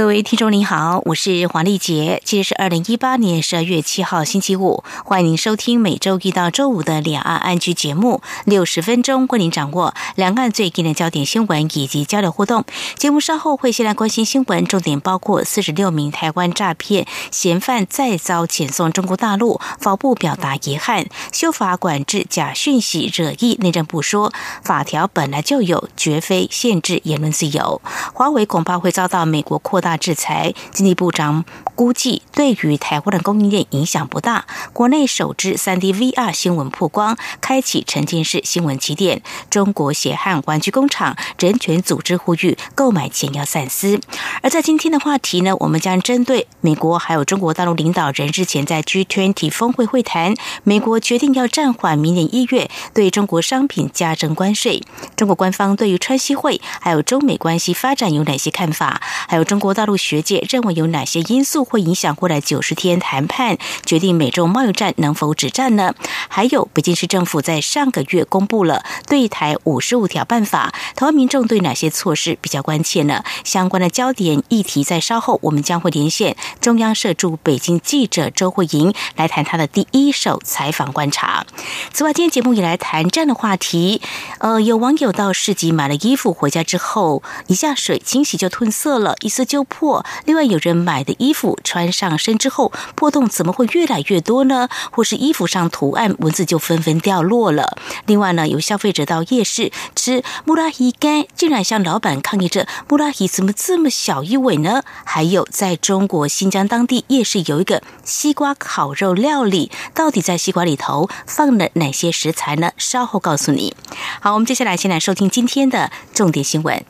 各位听众您好，我是黄丽杰，今天是二零一八年十二月七号星期五，欢迎您收听每周一到周五的两岸安居节目，六十分钟为您掌握两岸最近的焦点新闻以及交流互动。节目稍后会先来关心新闻，重点包括四十六名台湾诈骗嫌犯再遭遣送中国大陆，法部表达遗憾，修法管制假讯息惹意。内政部说，法条本来就有，绝非限制言论自由。华为恐怕会遭到美国扩。大大制裁，经济部长估计对于台湾的供应链影响不大。国内首支三 D VR 新闻曝光，开启沉浸式新闻起点。中国血汗玩具工厂人权组织呼吁购买前要三思。而在今天的话题呢，我们将针对美国还有中国大陆领导人日前在 G20 峰会会谈，美国决定要暂缓明年一月对中国商品加征关税。中国官方对于川西会还有中美关系发展有哪些看法？还有中国。大陆学界认为有哪些因素会影响过来九十天谈判，决定美中贸易战能否止战呢？还有北京市政府在上个月公布了对台五十五条办法，台湾民众对哪些措施比较关切呢？相关的焦点议题在稍后我们将会连线中央社驻北京记者周慧莹来谈他的第一手采访观察。此外，今天节目也来谈这样的话题。呃，有网友到市集买了衣服回家之后，一下水清洗就褪色了，一撕就。破，另外有人买的衣服穿上身之后，破洞怎么会越来越多呢？或是衣服上图案文字就纷纷掉落了。另外呢，有消费者到夜市吃木拉伊干，竟然向老板抗议着木拉伊怎么这么小一尾呢？还有在中国新疆当地夜市有一个西瓜烤肉料理，到底在西瓜里头放了哪些食材呢？稍后告诉你。好，我们接下来先来收听今天的重点新闻。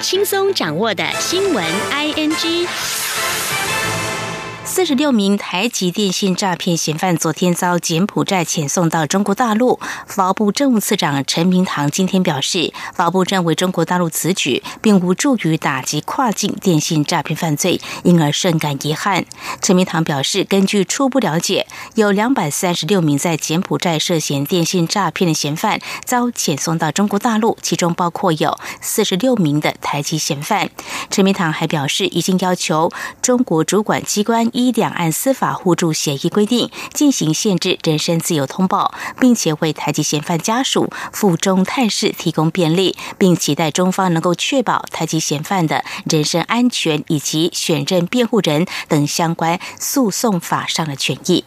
轻松掌握的新闻，I N G。四十六名台籍电信诈骗嫌犯昨天遭柬埔寨遣送到中国大陆。法务部政务次长陈明堂今天表示，法务部认为中国大陆此举并无助于打击跨境电信诈骗犯罪，因而甚感遗憾。陈明堂表示，根据初步了解，有两百三十六名在柬埔寨涉嫌电信诈骗的嫌犯遭遣送到中国大陆，其中包括有四十六名的台籍嫌犯。陈明堂还表示，已经要求中国主管机关一两岸司法互助协议规定进行限制人身自由通报，并且为台籍嫌犯家属赴中探视提供便利，并期待中方能够确保台籍嫌犯的人身安全以及选任辩护人等相关诉讼法上的权益。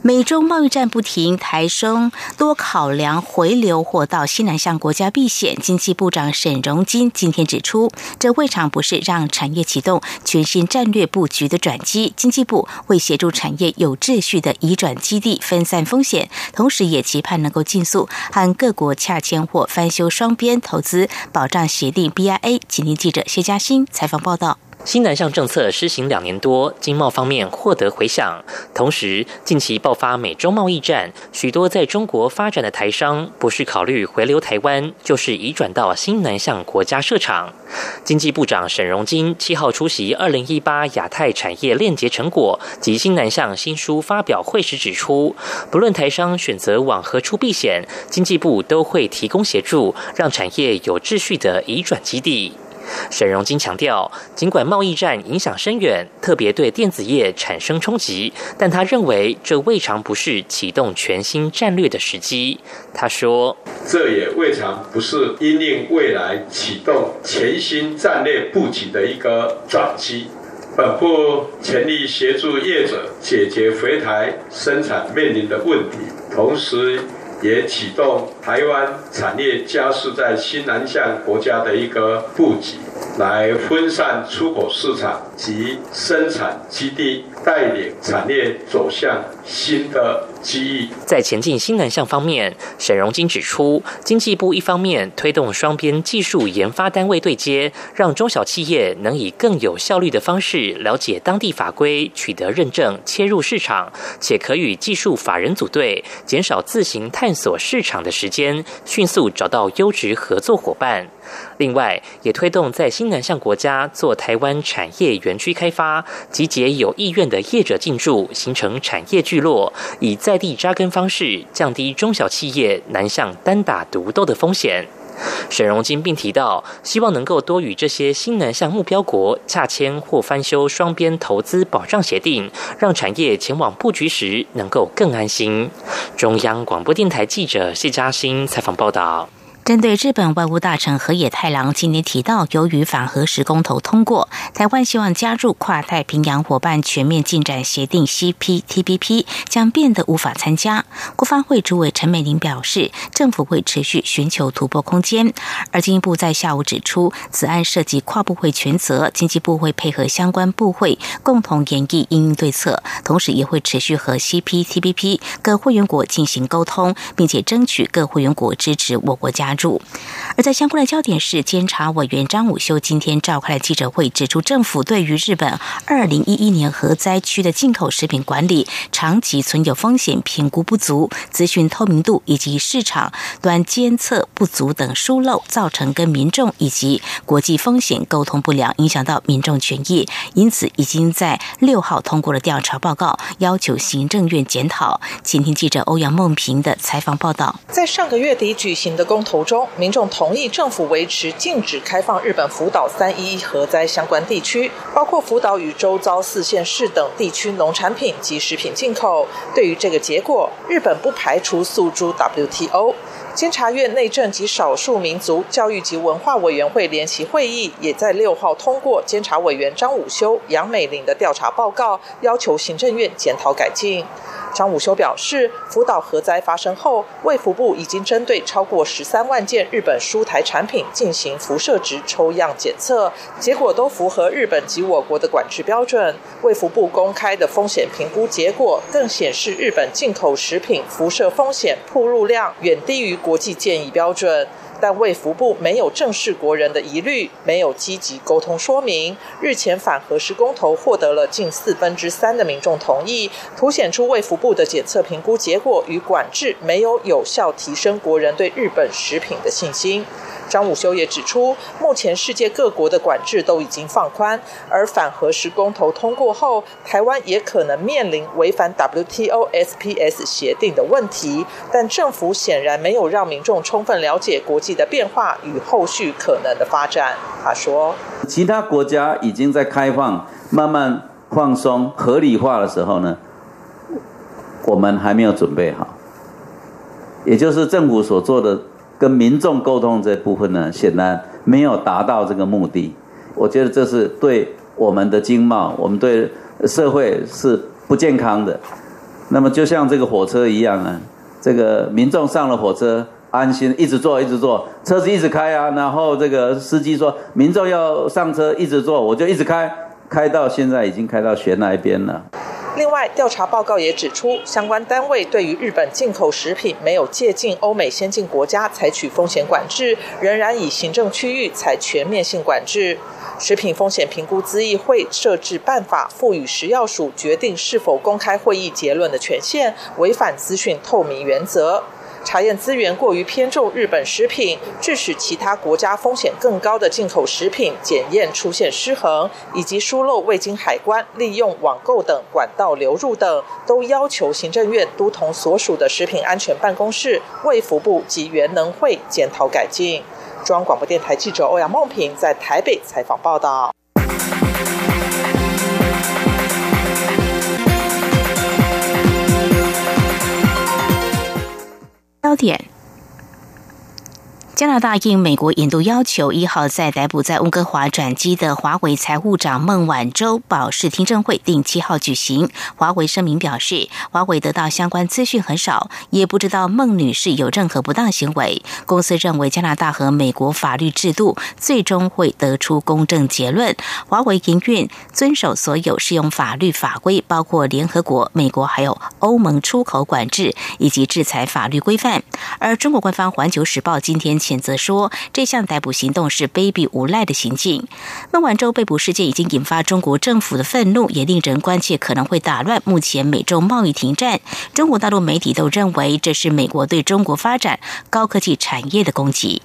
美中贸易战不停，台生多考量回流或到西南向国家避险。经济部长沈荣金今天指出，这未尝不是让产业启动全新战略布局的转机。经济部会协助产业有秩序的移转基地，分散风险，同时也期盼能够尽速和各国洽签或翻修双边投资保障协定 （BIA）。请听记者谢嘉欣采访报道。新南向政策施行两年多，经贸方面获得回响。同时，近期爆发美中贸易战，许多在中国发展的台商不是考虑回流台湾，就是移转到新南向国家设厂。经济部长沈荣金七号出席二零一八亚太产业链结成果及新南向新书发表会时指出，不论台商选择往何处避险，经济部都会提供协助，让产业有秩序的移转基地。沈荣金强调，尽管贸易战影响深远，特别对电子业产生冲击，但他认为这未尝不是启动全新战略的时机。他说：“这也未尝不是因应未来启动全新战略布局的一个转机。本部全力协助业者解决回台生产面临的问题，同时。”也启动台湾产业加速在新南向国家的一个布局，来分散出口市场及生产基地。带领产业走向新的机遇。在前进新南向方面，沈荣金指出，经济部一方面推动双边技术研发单位对接，让中小企业能以更有效率的方式了解当地法规，取得认证，切入市场，且可与技术法人组队，减少自行探索市场的时间，迅速找到优质合作伙伴。另外，也推动在新南向国家做台湾产业园区开发，集结有意愿的业者进驻，形成产业聚落，以在地扎根方式，降低中小企业南向单打独斗的风险。沈荣金并提到，希望能够多与这些新南向目标国洽签或翻修双边投资保障协定，让产业前往布局时能够更安心。中央广播电台记者谢嘉欣采访报道。针对日本外务大臣河野太郎今天提到，由于反核时公投通过，台湾希望加入跨太平洋伙伴全面进展协定 （CPTPP） 将变得无法参加。国发会主委陈美玲表示，政府会持续寻求突破空间。而经济部在下午指出，此案涉及跨部会权责，经济部会配合相关部会共同研议应对策，同时也会持续和 CPTPP 各会员国进行沟通，并且争取各会员国支持我国加。入。而在相关的焦点是，监察委员张武修今天召开了记者会，指出政府对于日本二零一一年核灾区的进口食品管理长期存有风险评估不足、资讯透明度以及市场端监测不足等疏漏，造成跟民众以及国际风险沟通不良，影响到民众权益。因此，已经在六号通过了调查报告，要求行政院检讨。请听记者欧阳梦平的采访报道。在上个月底举行的公投。中，民众同意政府维持禁止开放日本福岛三一核灾相关地区，包括福岛与周遭四县市等地区农产品及食品进口。对于这个结果，日本不排除诉诸 WTO。监察院内政及少数民族教育及文化委员会联席会议也在六号通过监察委员张武修、杨美玲的调查报告，要求行政院检讨改进。张武修表示，福岛核灾发生后，卫福部已经针对超过十三万件日本输台产品进行辐射值抽样检测，结果都符合日本及我国的管制标准。卫福部公开的风险评估结果更显示，日本进口食品辐射风险铺入量远低于国际建议标准。但卫福部没有正视国人的疑虑，没有积极沟通说明。日前反核实公投获得了近四分之三的民众同意，凸显出卫福部的检测评估结果与管制没有有效提升国人对日本食品的信心。张武修也指出，目前世界各国的管制都已经放宽，而反核实公投通过后，台湾也可能面临违反 WTO SPS 协定的问题。但政府显然没有让民众充分了解国际的变化与后续可能的发展。他说：“其他国家已经在开放、慢慢放松、合理化的时候呢，我们还没有准备好，也就是政府所做的。”跟民众沟通这部分呢，显然没有达到这个目的。我觉得这是对我们的经贸，我们对社会是不健康的。那么就像这个火车一样啊，这个民众上了火车，安心一直坐一直坐，车子一直开啊。然后这个司机说，民众要上车一直坐，我就一直开，开到现在已经开到悬崖边了。另外，调查报告也指出，相关单位对于日本进口食品没有借鉴欧美先进国家采取风险管制，仍然以行政区域采全面性管制。食品风险评估咨议会设置办法，赋予食药署决定是否公开会议结论的权限，违反资讯透明原则。查验资源过于偏重日本食品，致使其他国家风险更高的进口食品检验出现失衡，以及疏漏未经海关利用网购等管道流入等，都要求行政院都同所属的食品安全办公室、卫福部及原能会检讨改进。中央广播电台记者欧阳梦平在台北采访报道。焦点。加拿大应美国引渡要求，一号在逮捕在温哥华转机的华为财务长孟晚舟保释听证会，定七号举行。华为声明表示，华为得到相关资讯很少，也不知道孟女士有任何不当行为。公司认为加拿大和美国法律制度最终会得出公正结论。华为营运遵守所有适用法律法规，包括联合国、美国还有欧盟出口管制以及制裁法律规范。而中国官方《环球时报》今天。谴责说，这项逮捕行动是卑鄙无赖的行径。孟晚舟被捕事件已经引发中国政府的愤怒，也令人关切可能会打乱目前美洲贸易停战。中国大陆媒体都认为这是美国对中国发展高科技产业的攻击。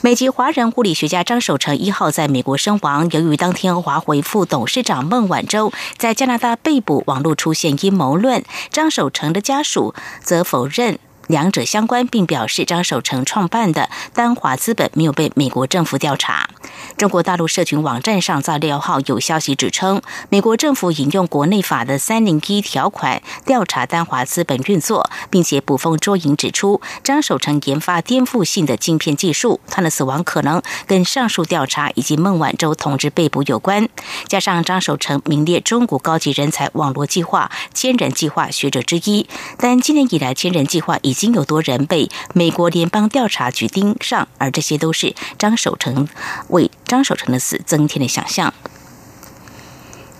美籍华人物理学家张守成一号在美国身亡，由于当天华为副董事长孟晚舟在加拿大被捕，网络出现阴谋论。张守成的家属则否认。两者相关，并表示张守成创办的丹华资本没有被美国政府调查。中国大陆社群网站上在六号有消息指称，美国政府引用国内法的三零一条款调查丹华资本运作，并且捕风捉影指出张守成研发颠覆性的晶片技术，他的死亡可能跟上述调查以及孟晚舟同志被捕有关。加上张守成名列中国高级人才网络计划千人计划学者之一，但今年以来千人计划已经有多人被美国联邦调查局盯上，而这些都是张守成为张守成的死增添了想象。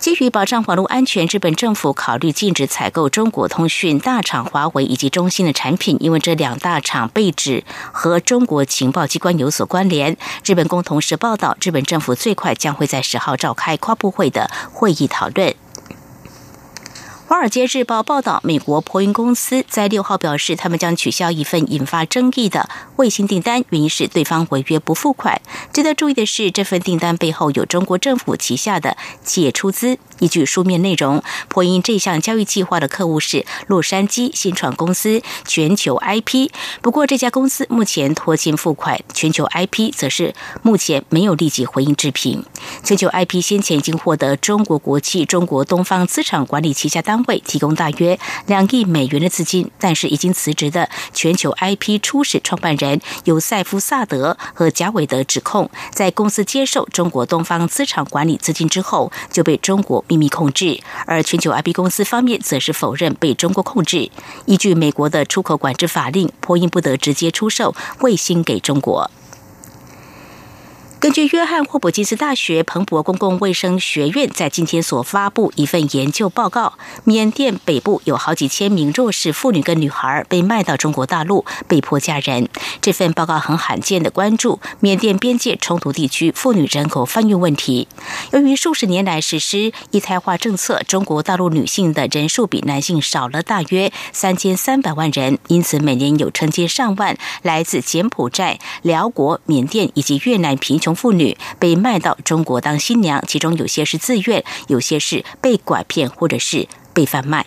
基于保障网络安全，日本政府考虑禁止采购中国通讯大厂华为以及中兴的产品，因为这两大厂被指和中国情报机关有所关联。日本共同社报道，日本政府最快将会在十号召开跨部会的会议讨论。《华尔街日报》报道，美国波音公司在六号表示，他们将取消一份引发争议的卫星订单，原因是对方违约不付款。值得注意的是，这份订单背后有中国政府旗下的企业出资。依据书面内容，波音这项交易计划的客户是洛杉矶新创公司全球 IP。不过，这家公司目前拖欠付款，全球 IP 则是目前没有立即回应置评。全球 IP 先前已经获得中国国企中国东方资产管理旗下单位提供大约两亿美元的资金，但是已经辞职的全球 IP 初始创办人由塞夫萨德和贾伟德指控，在公司接受中国东方资产管理资金之后，就被中国。秘密控制，而全球 IP 公司方面则是否认被中国控制。依据美国的出口管制法令，波音不得直接出售卫星给中国。根据约翰霍普金斯大学彭博公共卫生学院在今天所发布一份研究报告，缅甸北部有好几千名弱势妇女跟女孩被卖到中国大陆，被迫嫁人。这份报告很罕见的关注缅甸边界冲突地区妇女人口贩运问题。由于数十年来实施一胎化政策，中国大陆女性的人数比男性少了大约三千三百万人，因此每年有成千上万来自柬埔寨、辽国、缅甸以及越南贫穷。妇女被卖到中国当新娘，其中有些是自愿，有些是被拐骗或者是被贩卖。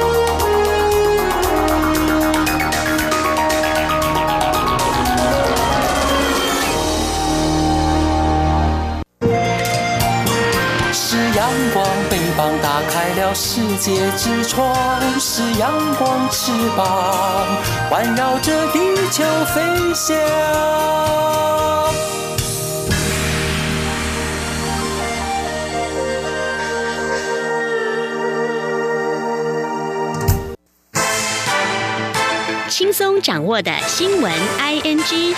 光打开了世界之窗，是阳光翅膀，环绕着地球飞翔。轻松掌握的新闻，I N G。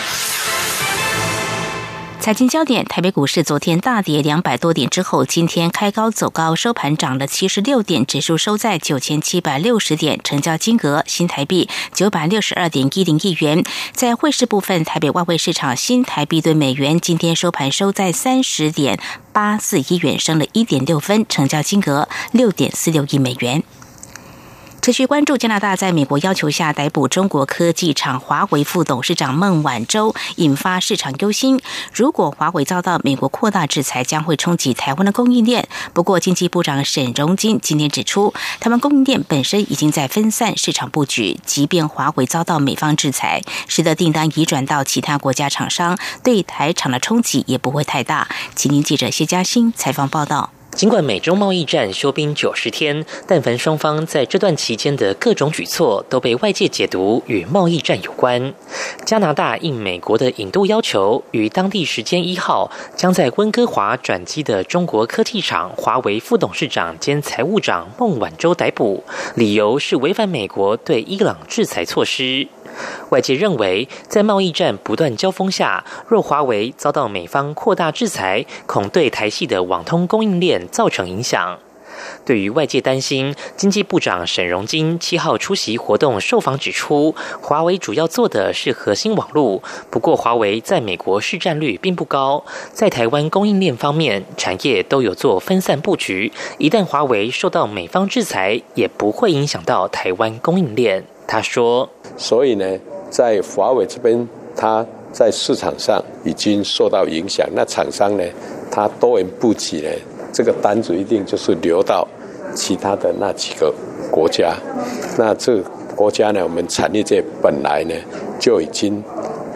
财经焦点：台北股市昨天大跌两百多点之后，今天开高走高，收盘涨了七十六点，指数收在九千七百六十点，成交金额新台币九百六十二点一零亿元。在汇市部分，台北外汇市场新台币对美元今天收盘收在三十点八四一元，升了一点六分，成交金额六点四六亿美元。持续关注加拿大在美国要求下逮捕中国科技厂华为副董事长孟晚舟，引发市场忧心。如果华为遭到美国扩大制裁，将会冲击台湾的供应链。不过，经济部长沈荣金今天指出，台湾供应链本身已经在分散市场布局，即便华为遭到美方制裁，使得订单移转到其他国家厂商，对台厂的冲击也不会太大。请您记者谢嘉欣采访报道。尽管美中贸易战休兵九十天，但凡双方在这段期间的各种举措都被外界解读与贸易战有关。加拿大应美国的引渡要求，于当地时间一号将在温哥华转机的中国科技厂华为副董事长兼财务长孟晚舟逮捕，理由是违反美国对伊朗制裁措施。外界认为，在贸易战不断交锋下，若华为遭到美方扩大制裁，恐对台系的网通供应链造成影响。对于外界担心，经济部长沈荣金七号出席活动受访指出，华为主要做的是核心网络，不过华为在美国市占率并不高，在台湾供应链方面，产业都有做分散布局，一旦华为受到美方制裁，也不会影响到台湾供应链。他说：“所以呢，在华为这边，它在市场上已经受到影响。那厂商呢，它多元布局呢，这个单子一定就是流到其他的那几个国家。那这个国家呢，我们产业界本来呢就已经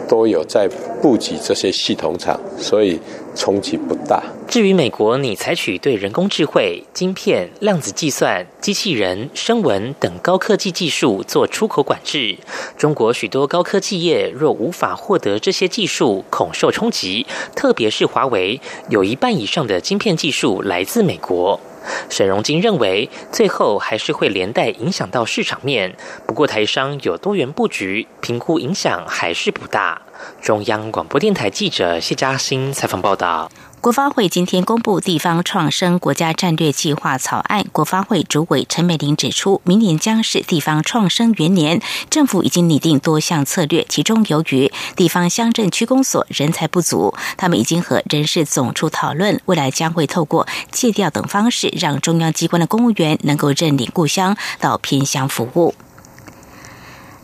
都有在布局这些系统厂，所以。”冲击不大。至于美国，拟采取对人工智慧、晶片、量子计算、机器人、声纹等高科技技术做出口管制，中国许多高科技业若无法获得这些技术，恐受冲击。特别是华为，有一半以上的晶片技术来自美国。沈荣金认为，最后还是会连带影响到市场面。不过，台商有多元布局，评估影响还是不大。中央广播电台记者谢嘉欣采访报道。国发会今天公布地方创生国家战略计划草案。国发会主委陈美玲指出，明年将是地方创生元年，政府已经拟定多项策略。其中，由于地方乡镇区公所人才不足，他们已经和人事总处讨论，未来将会透过借调等方式，让中央机关的公务员能够认领故乡到偏乡服务。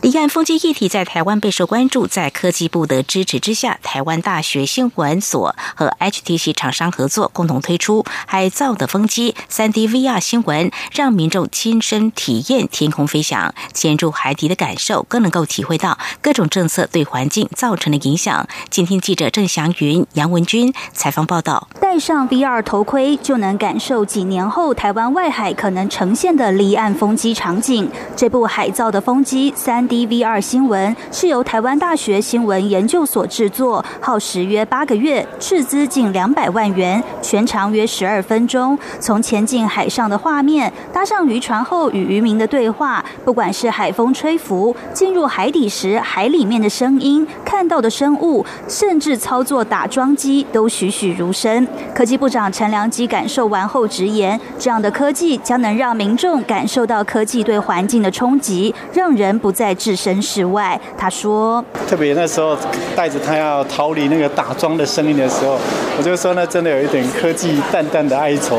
离岸风机议题在台湾备受关注，在科技部的支持之下，台湾大学新闻所和 HTC 厂商合作，共同推出海造的风机 3D VR 新闻，让民众亲身体验天空飞翔、潜入海底的感受，更能够体会到各种政策对环境造成的影响。今天记者郑祥云、杨文君采访报道，戴上 VR 头盔就能感受几年后台湾外海可能呈现的离岸风机场景。这部海造的风机 3D。DV2 新闻是由台湾大学新闻研究所制作，耗时约八个月，斥资近两百万元，全长约十二分钟。从前进海上的画面，搭上渔船后与渔民的对话，不管是海风吹拂，进入海底时海里面的声音，看到的生物，甚至操作打桩机，都栩栩如生。科技部长陈良基感受完后直言：这样的科技将能让民众感受到科技对环境的冲击，让人不再。置身事外，他说：“特别那时候带着他要逃离那个打桩的声音的时候，我就说那真的有一点科技淡淡的哀愁。”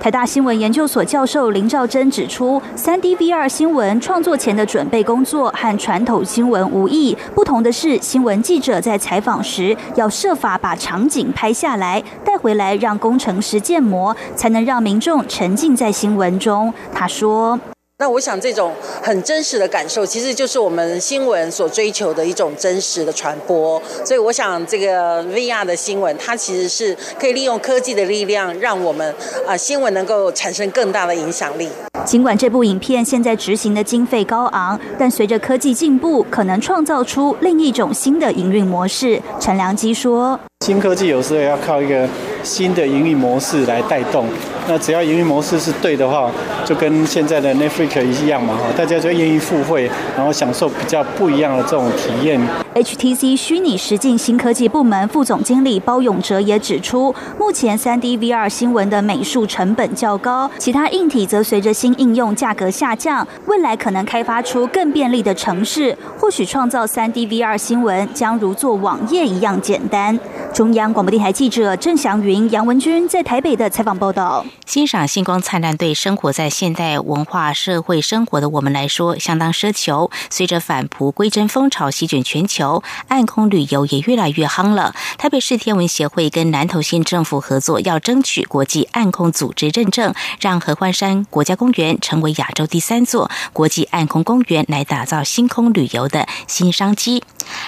台大新闻研究所教授林兆珍指出三 D V R 新闻创作前的准备工作和传统新闻无异，不同的是，新闻记者在采访时要设法把场景拍下来，带回来让工程师建模，才能让民众沉浸在新闻中。他说。那我想，这种很真实的感受，其实就是我们新闻所追求的一种真实的传播。所以，我想这个 VR 的新闻，它其实是可以利用科技的力量，让我们啊新闻能够产生更大的影响力。尽管这部影片现在执行的经费高昂，但随着科技进步，可能创造出另一种新的营运模式。陈良基说：“新科技有时候要靠一个新的营运模式来带动。” 那只要盈利模式是对的话，就跟现在的 Netflix 一样嘛，哈，大家就愿意付费，然后享受比较不一样的这种体验。HTC 虚拟实境新科技部门副总经理包永哲也指出，目前 3D VR 新闻的美术成本较高，其他硬体则随着新应用价格下降。未来可能开发出更便利的城市，或许创造 3D VR 新闻将如做网页一样简单。中央广播电台记者郑祥云、杨文君在台北的采访报道。欣赏星光灿烂，对生活在现代文化社会生活的我们来说相当奢求。随着返璞归真风潮席卷全球，暗空旅游也越来越夯了。台北市天文协会跟南投县政府合作，要争取国际暗空组织认证，让合欢山国家公园成为亚洲第三座国际暗空公园，来打造星空旅游的新商机。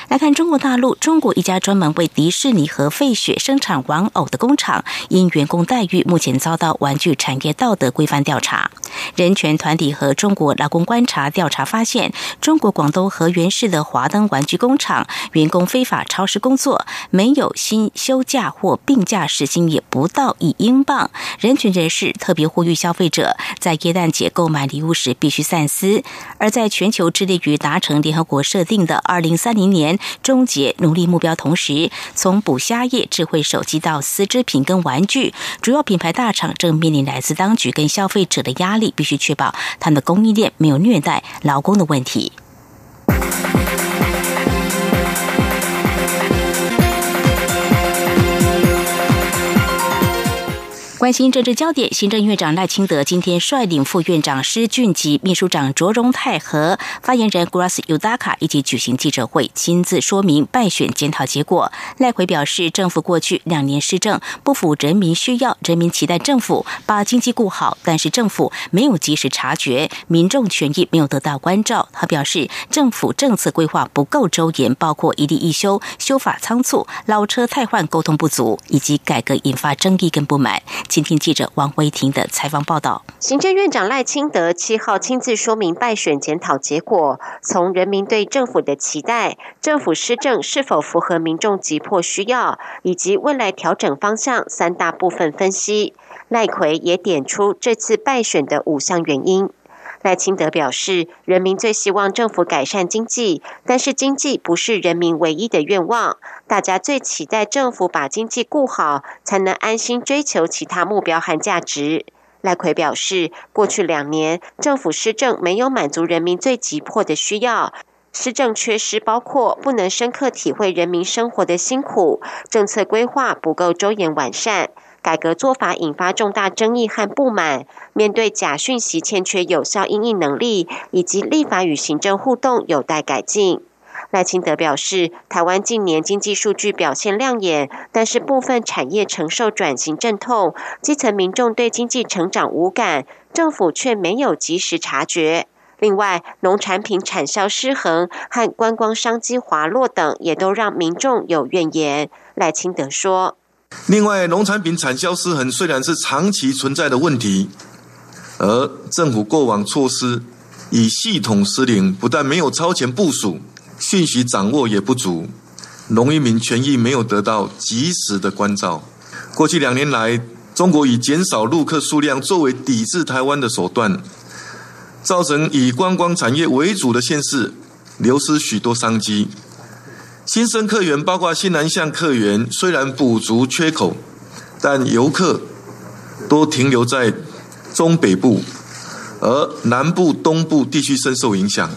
来看中国大陆，中国一家专门为迪士尼和费雪生产玩偶的工厂，因员工待遇目前遭到玩具产业道德规范调查。人权团体和中国劳工观察调查发现，中国广东河源市的华灯玩具工厂员工非法超时工作，没有薪休假或病假，时薪也不到一英镑。人权人士特别呼吁消费者在耶诞节购买礼物时必须三思。而在全球致力于达成联合国设定的二零三零年终结奴隶目标同时，从捕虾业、智慧手机到丝织品跟玩具，主要品牌大厂正面临来自当局跟消费者的压力，必须确保他们的供应链没有虐待劳工的问题。关心政治焦点，行政院长赖清德今天率领副院长施俊吉、秘书长卓荣泰和发言人 Grass Udaka 一起举行记者会，亲自说明败选检讨结果。赖奎表示，政府过去两年施政不符人民需要，人民期待政府把经济顾好，但是政府没有及时察觉民众权益没有得到关照。他表示，政府政策规划不够周延，包括一地一修、修法仓促、老车太换、沟通不足，以及改革引发争议跟不满。请听记者王维婷的采访报道。行政院长赖清德七号亲自说明败选检讨结果，从人民对政府的期待、政府施政是否符合民众急迫需要，以及未来调整方向三大部分分析。赖奎也点出这次败选的五项原因。赖清德表示，人民最希望政府改善经济，但是经济不是人民唯一的愿望。大家最期待政府把经济顾好，才能安心追求其他目标和价值。赖奎表示，过去两年政府施政没有满足人民最急迫的需要，施政缺失包括不能深刻体会人民生活的辛苦，政策规划不够周延完善。改革做法引发重大争议和不满，面对假讯息欠缺有效应应能力，以及立法与行政互动有待改进。赖清德表示，台湾近年经济数据表现亮眼，但是部分产业承受转型阵痛，基层民众对经济成长无感，政府却没有及时察觉。另外，农产品产销失衡和观光商机滑落等，也都让民众有怨言。赖清德说。另外，农产品产销失衡虽然是长期存在的问题，而政府过往措施以系统失灵，不但没有超前部署，讯息掌握也不足，农民权益没有得到及时的关照。过去两年来，中国以减少陆客数量作为抵制台湾的手段，造成以观光产业为主的县市流失许多商机。新生客源包括新南向客源，虽然补足缺口，但游客多停留在中北部，而南部、东部地区深受影响。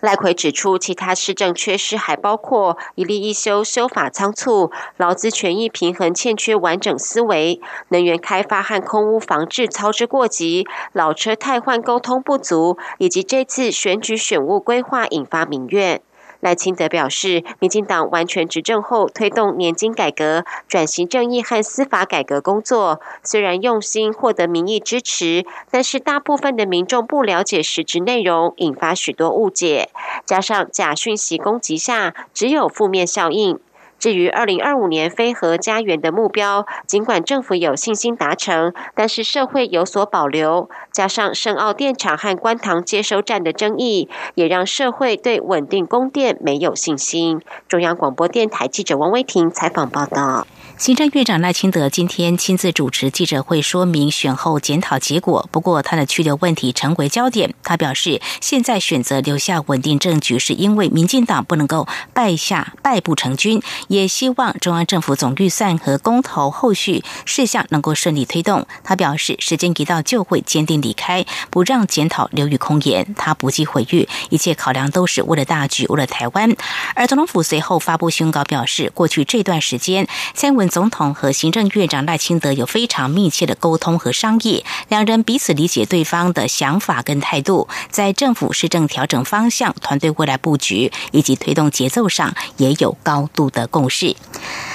赖奎指出，其他市政缺失还包括一例一修、修法仓促、劳资权益平衡欠缺完整思维、能源开发和空屋防治操之过急、老车汰换沟通不足，以及这次选举选务规划引发民怨。赖清德表示，民进党完全执政后，推动年金改革、转型正义和司法改革工作，虽然用心获得民意支持，但是大部分的民众不了解实质内容，引发许多误解。加上假讯息攻击下，只有负面效应。至于二零二五年非核家园的目标，尽管政府有信心达成，但是社会有所保留。加上圣奥电厂和观塘接收站的争议，也让社会对稳定供电没有信心。中央广播电台记者王威婷采访报道。行政院长赖清德今天亲自主持记者会，说明选后检讨结果。不过，他的去留问题成为焦点。他表示，现在选择留下稳定政局，是因为民进党不能够败下败不成军，也希望中央政府总预算和公投后续事项能够顺利推动。他表示，时间一到就会坚定离开，不让检讨流于空言。他不计毁誉，一切考量都是为了大局，为了台湾。而总统府随后发布宣告，表示过去这段时间，蔡文。总统和行政院长赖清德有非常密切的沟通和商议，两人彼此理解对方的想法跟态度，在政府施政调整方向、团队未来布局以及推动节奏上也有高度的共识。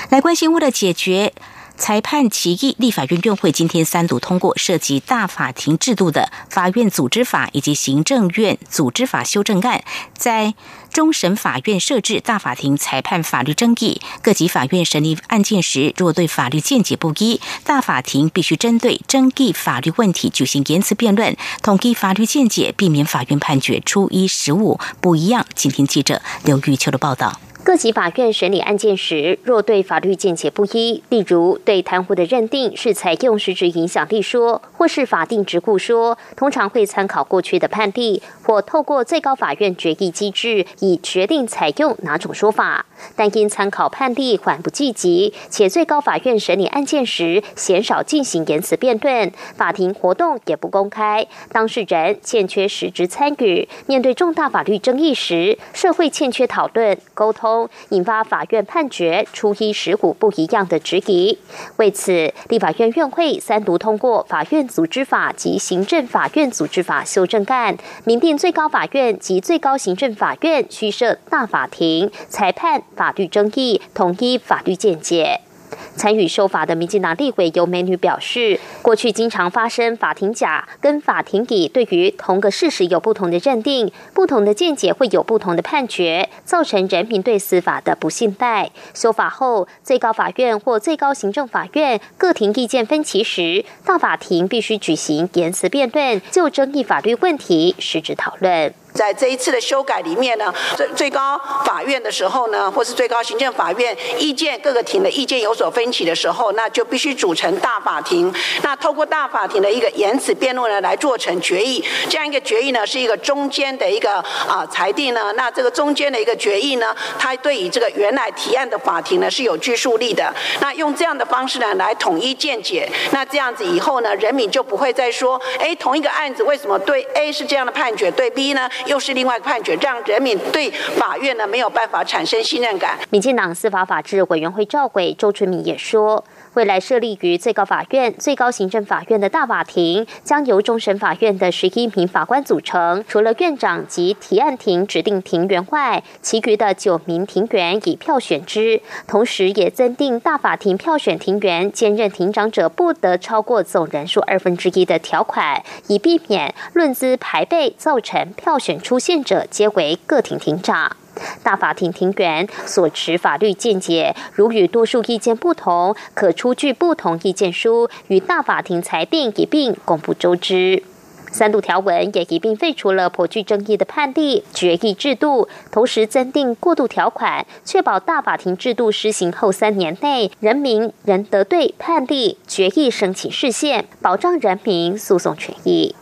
来关心为了解决。裁判歧义，立法院院会今天三读通过涉及大法庭制度的法院组织法以及行政院组织法修正案，在终审法院设置大法庭裁判法律争议。各级法院审理案件时，若对法律见解不一，大法庭必须针对争议法律问题举行言辞辩论，统一法律见解，避免法院判决初一十五不一样。今天记者刘玉秋的报道。各级法院审理案件时，若对法律见解不一，例如对贪污的认定是采用实质影响力说，或是法定执顾说，通常会参考过去的判例，或透过最高法院决议机制，以决定采用哪种说法。但因参考判例缓不济急，且最高法院审理案件时鲜少进行言辞辩论，法庭活动也不公开，当事人欠缺实质参与，面对重大法律争议时，社会欠缺讨论沟通。引发法院判决初一十股不一样的质疑。为此，立法院院会三读通过《法院组织法》及《行政法院组织法》修正案，明定最高法院及最高行政法院需设大法庭，裁判法律争议，统一法律见解。参与修法的民进党立委尤美女表示，过去经常发生法庭甲跟法庭乙对于同个事实有不同的认定，不同的见解会有不同的判决，造成人民对司法的不信赖。修法后，最高法院或最高行政法院各庭意见分歧时，大法庭必须举行言辞辩论，就争议法律问题实质讨论。在这一次的修改里面呢，最最高法院的时候呢，或是最高行政法院意见各个庭的意见有所分歧的时候，那就必须组成大法庭。那透过大法庭的一个言辞辩论呢，来做成决议。这样一个决议呢，是一个中间的一个啊裁定呢。那这个中间的一个决议呢，它对于这个原来提案的法庭呢是有拘束力的。那用这样的方式呢，来统一见解。那这样子以后呢，人民就不会再说，哎，同一个案子为什么对 A 是这样的判决，对 B 呢？又是另外判决，让人民对法院呢没有办法产生信任感。民进党司法法制委员会召回周春明也说。未来设立于最高法院、最高行政法院的大法庭，将由终审法院的十一名法官组成。除了院长及提案庭指定庭员外，其余的九名庭员以票选之。同时，也增订大法庭票选庭员兼任庭长者不得超过总人数二分之一的条款，以避免论资排辈，造成票选出现者皆为各庭庭长。大法庭庭员所持法律见解，如与多数意见不同，可出具不同意见书，与大法庭裁定一并公布周知。三度条文也一并废除了颇具争议的判例决议制度，同时增订过渡条款，确保大法庭制度施行后三年内，人民仍得对判例决议申请释宪，保障人民诉讼权益。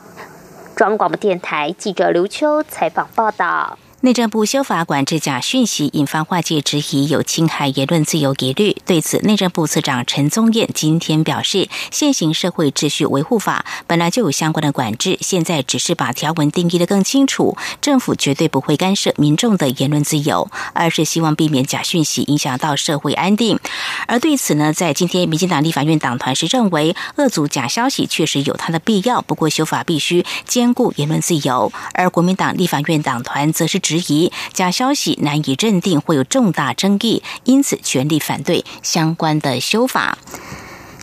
中央广播电台记者刘秋采访报道。内政部修法管制假讯息，引发外界质疑有侵害言论自由疑虑。对此，内政部次长陈宗彦今天表示，现行社会秩序维护法本来就有相关的管制，现在只是把条文定义的更清楚。政府绝对不会干涉民众的言论自由，而是希望避免假讯息影响到社会安定。而对此呢，在今天，民进党立法院党团是认为，恶阻假消息确实有它的必要，不过修法必须兼顾言论自由。而国民党立法院党团则是。质疑假消息难以认定会有重大争议，因此全力反对相关的修法。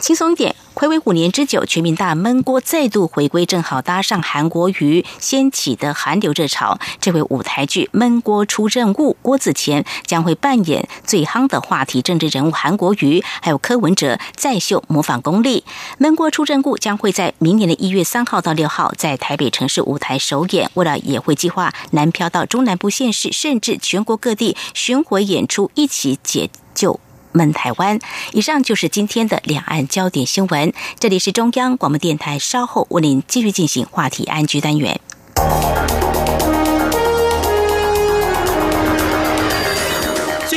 轻松一点。暌违五年之久，全民大闷锅再度回归，正好搭上韩国瑜掀起的韩流热潮。这回舞台剧《闷锅出任务》，郭子乾将会扮演最夯的话题政治人物韩国瑜，还有柯文哲再秀模仿功力。《闷锅出任务》将会在明年的一月三号到六号在台北城市舞台首演，未来也会计划南漂到中南部县市，甚至全国各地巡回演出，一起解救。闷台湾。以上就是今天的两岸焦点新闻。这里是中央广播电台，稍后为您继续进行话题安居单元。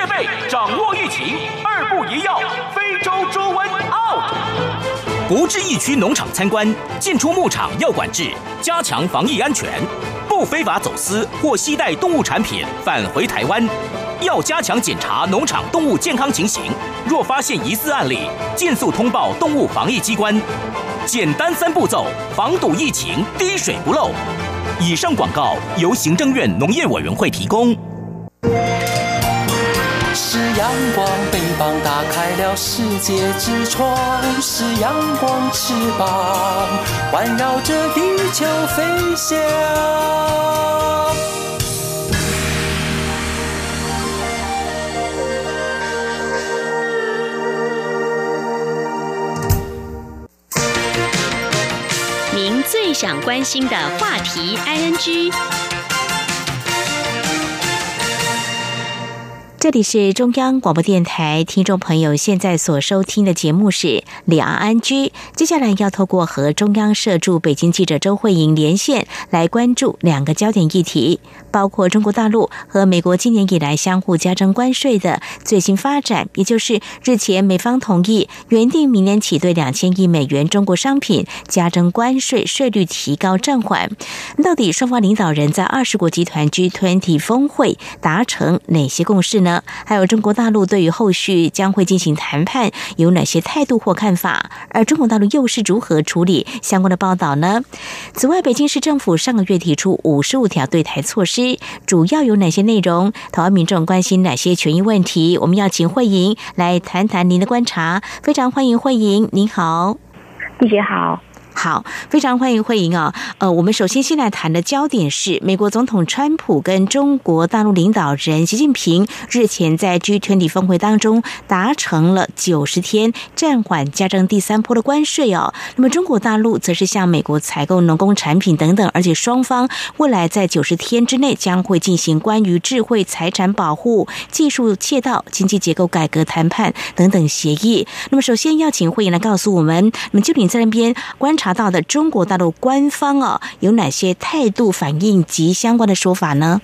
戒备，掌握疫情，二步一要，非洲猪瘟 out。不至疫区农场参观，进出牧场要管制，加强防疫安全。不非法走私或携带动物产品返回台湾，要加强检查农场动物健康情形。若发现疑似案例，尽速通报动物防疫机关。简单三步骤，防堵疫情，滴水不漏。以上广告由行政院农业委员会提供。阳光，翅膀打开了世界之窗；是阳光，翅膀环绕着地球飞翔。您最想关心的话题，ING。这里是中央广播电台，听众朋友现在所收听的节目是《两岸安居》。接下来要透过和中央社驻北京记者周慧莹连线，来关注两个焦点议题，包括中国大陆和美国今年以来相互加征关税的最新发展，也就是日前美方同意原定明年起对两千亿美元中国商品加征关税，税率提高暂缓。到底双方领导人在二十国集团 G20 峰会达成哪些共识呢？还有中国大陆对于后续将会进行谈判有哪些态度或看法？而中国大陆又是如何处理相关的报道呢？此外，北京市政府上个月提出五十五条对台措施，主要有哪些内容？台湾民众关心哪些权益问题？我们要请慧莹来谈谈您的观察。非常欢迎慧莹，您好，丽姐好。好，非常欢迎慧莹啊！呃，我们首先先来谈的焦点是，美国总统川普跟中国大陆领导人习近平日前在 G20 峰会当中达成了九十天暂缓加征第三波的关税哦。那么中国大陆则是向美国采购农工产品等等，而且双方未来在九十天之内将会进行关于智慧财产保护、技术窃盗、经济结构改革谈判等等协议。那么首先要请慧莹来告诉我们，那么就你在那边观查。到的中国大陆官方啊，有哪些态度反应及相关的说法呢？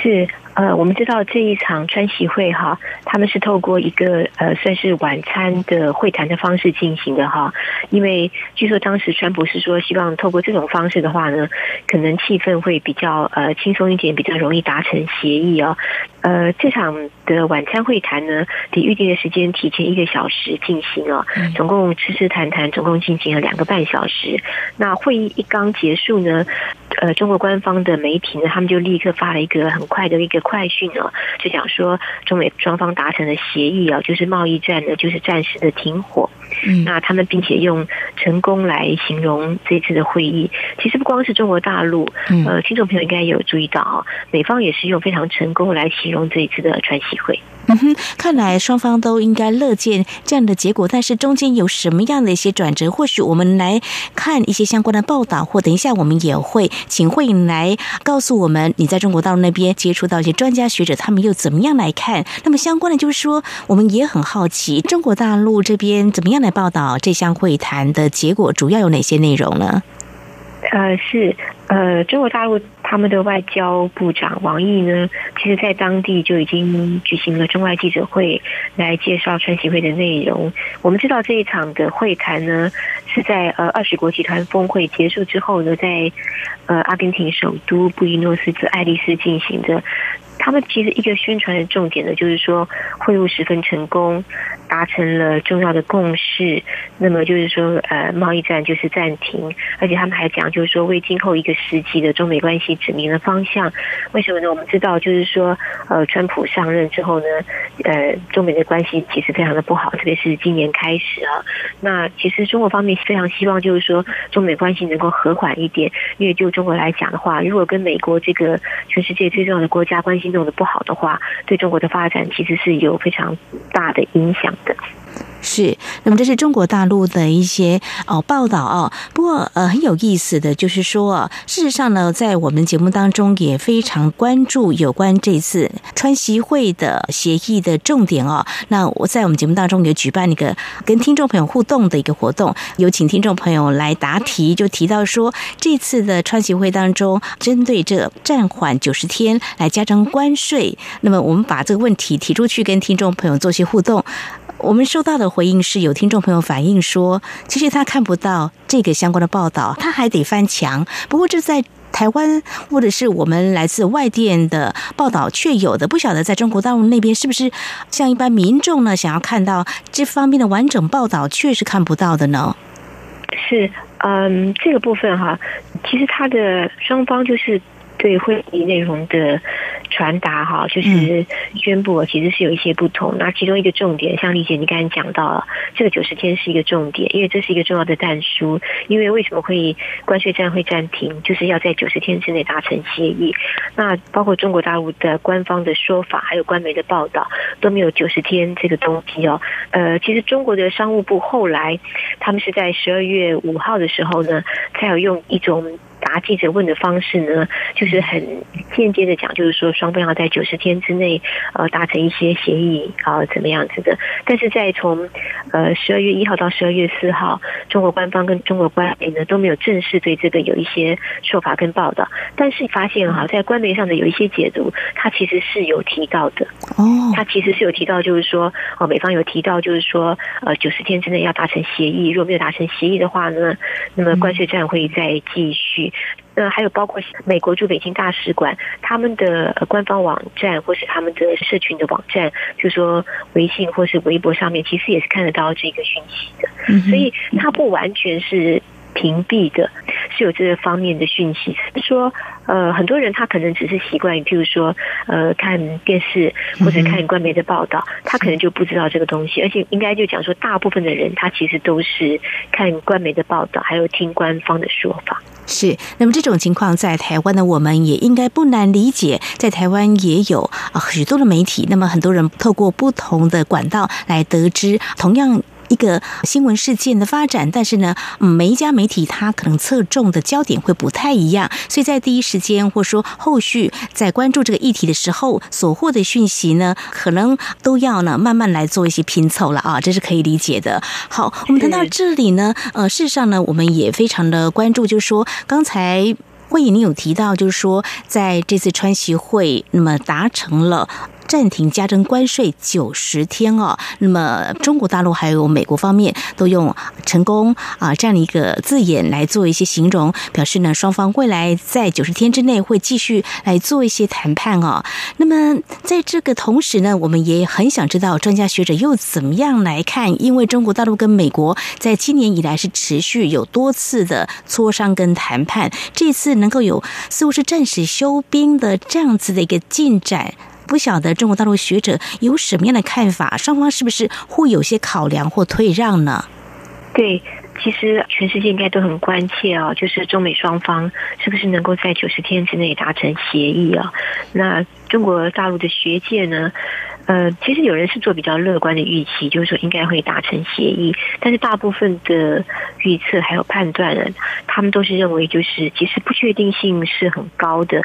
是呃，我们知道这一场川习会哈，他们是透过一个呃，算是晚餐的会谈的方式进行的哈。因为据说当时川普是说，希望透过这种方式的话呢，可能气氛会比较呃轻松一点，比较容易达成协议哦。呃，这场的晚餐会谈呢，比预定的时间提前一个小时进行哦，总共吃吃谈谈，总共进行了两个半小时。那会议一刚结束呢，呃，中国官方的媒体呢，他们就立刻发了一个很快的一个快讯哦，就讲说中美双方达成的协议啊，就是贸易战呢，就是暂时的停火。嗯，那他们并且用成功来形容这次的会议。其实不光是中国大陆，呃，听众朋友应该有注意到啊，美方也是用非常成功来形容这一次的川西会。嗯哼，看来双方都应该乐见这样的结果，但是中间有什么样的一些转折？或许我们来看一些相关的报道，或等一下我们也会请慧颖来告诉我们，你在中国大陆那边接触到一些专家学者，他们又怎么样来看？那么相关的就是说，我们也很好奇，中国大陆这边怎么样来报道这项会谈的结果，主要有哪些内容呢？呃，是呃，中国大陆他们的外交部长王毅呢，其实在当地就已经举行了中外记者会，来介绍川习会的内容。我们知道这一场的会谈呢，是在呃二十国集团峰会结束之后呢，在呃阿根廷首都布宜诺斯艾利斯进行的。他们其实一个宣传的重点呢，就是说会晤十分成功。达成了重要的共识，那么就是说，呃，贸易战就是暂停，而且他们还讲，就是说为今后一个时期的中美关系指明了方向。为什么呢？我们知道，就是说，呃，川普上任之后呢，呃，中美的关系其实非常的不好，特别是今年开始啊。那其实中国方面非常希望，就是说中美关系能够和缓一点，因为就中国来讲的话，如果跟美国这个全世界最重要的国家关系弄得不好的话，对中国的发展其实是有非常大的影响。的。是，那么这是中国大陆的一些哦报道哦。不过呃很有意思的就是说，事实上呢，在我们节目当中也非常关注有关这次川习会的协议的重点哦。那我在我们节目当中有举办一个跟听众朋友互动的一个活动，有请听众朋友来答题，就提到说这次的川习会当中，针对这暂缓九十天来加征关税，那么我们把这个问题提出去跟听众朋友做些互动。我们收到的回应是有听众朋友反映说，其实他看不到这个相关的报道，他还得翻墙。不过这在台湾或者是我们来自外电的报道却有的，不晓得在中国大陆那边是不是像一般民众呢，想要看到这方面的完整报道，却是看不到的呢？是，嗯，这个部分哈，其实他的双方就是对会议内容的。传达哈，就是宣布其实是有一些不同。那其中一个重点，像丽姐你刚才讲到了，这个九十天是一个重点，因为这是一个重要的弹书。因为为什么会关税战会暂停，就是要在九十天之内达成协议。那包括中国大陆的官方的说法，还有官媒的报道，都没有九十天这个东西哦。呃，其实中国的商务部后来，他们是在十二月五号的时候呢，才有用一种。答记者问的方式呢，就是很间接的讲，就是说双方要在九十天之内呃达成一些协议啊，怎么样子的。但是在从呃十二月一号到十二月四号，中国官方跟中国官媒呢都没有正式对这个有一些说法跟报道。但是发现哈，在官媒上的有一些解读，它其实是有提到的哦，它其实是有提到，就是说哦，美方有提到，就是说呃九十天之内要达成协议，如果没有达成协议的话呢，那么关税战会再继续。那还有包括美国驻北京大使馆他们的官方网站，或是他们的社群的网站，就说微信或是微博上面，其实也是看得到这个讯息的。所以它不完全是屏蔽的，是有这个方面的讯息。说呃，很多人他可能只是习惯于，譬如说呃看电视或者看官媒的报道，他可能就不知道这个东西。而且应该就讲说，大部分的人他其实都是看官媒的报道，还有听官方的说法。是，那么这种情况在台湾呢，我们也应该不难理解。在台湾也有啊许多的媒体，那么很多人透过不同的管道来得知同样。一个新闻事件的发展，但是呢，每一家媒体它可能侧重的焦点会不太一样，所以在第一时间或者说后续在关注这个议题的时候，所获的讯息呢，可能都要呢慢慢来做一些拼凑了啊，这是可以理解的。好，我们谈到这里呢，呃，事实上呢，我们也非常的关注，就是说刚才会议你有提到，就是说在这次川习会，那么达成了。暂停加征关税九十天哦，那么中国大陆还有美国方面都用“成功”啊这样的一个字眼来做一些形容，表示呢双方未来在九十天之内会继续来做一些谈判哦。那么在这个同时呢，我们也很想知道专家学者又怎么样来看，因为中国大陆跟美国在今年以来是持续有多次的磋商跟谈判，这次能够有似乎是暂时休兵的这样子的一个进展。不晓得中国大陆学者有什么样的看法？双方是不是会有些考量或退让呢？对，其实全世界应该都很关切哦，就是中美双方是不是能够在九十天之内达成协议啊？那中国大陆的学界呢？呃，其实有人是做比较乐观的预期，就是说应该会达成协议，但是大部分的预测还有判断人，他们都是认为就是其实不确定性是很高的。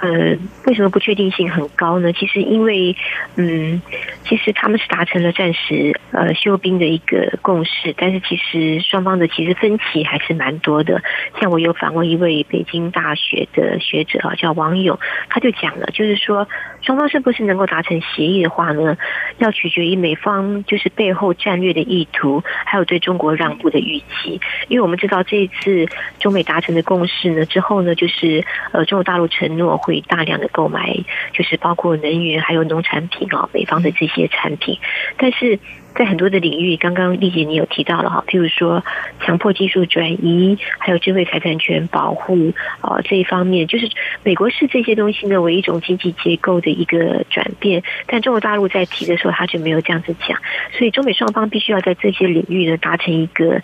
呃，为什么不确定性很高呢？其实因为嗯，其实他们是达成了暂时呃休兵的一个共识，但是其实双方的其实分歧还是蛮多的。像我有访问一位北京大学的学者啊，叫王勇，他就讲了，就是说双方是不是能够达成协议的话。呢，要取决于美方就是背后战略的意图，还有对中国让步的预期。因为我们知道这一次中美达成的共识呢，之后呢，就是呃，中国大陆承诺会大量的购买，就是包括能源还有农产品啊，美方的这些产品，但是。在很多的领域，刚刚丽姐你有提到了哈，譬如说强迫技术转移，还有智慧财产权保护啊这一方面，就是美国视这些东西呢为一种经济结构的一个转变，但中国大陆在提的时候，他就没有这样子讲，所以中美双方必须要在这些领域呢达成一个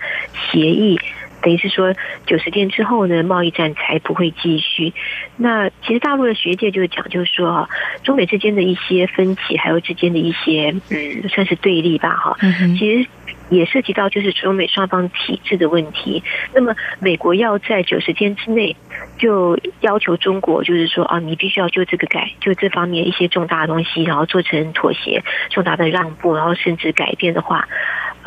协议。等于是说，九十天之后呢，贸易战才不会继续。那其实大陆的学界就是讲，就是说哈，中美之间的一些分歧，还有之间的一些嗯，算是对立吧，哈。其实也涉及到就是中美双方体制的问题。那么美国要在九十天之内就要求中国，就是说啊，你必须要就这个改，就这方面一些重大的东西，然后做成妥协、重大的让步，然后甚至改变的话。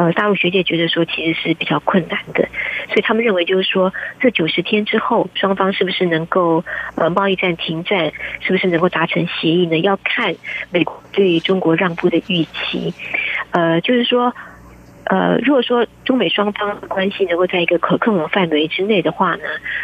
呃，大陆学界觉得说其实是比较困难的，所以他们认为就是说，这九十天之后，双方是不是能够呃贸易战停战，是不是能够达成协议呢？要看美国对中国让步的预期。呃，就是说，呃，如果说中美双方的关系能够在一个可控的范围之内的话呢，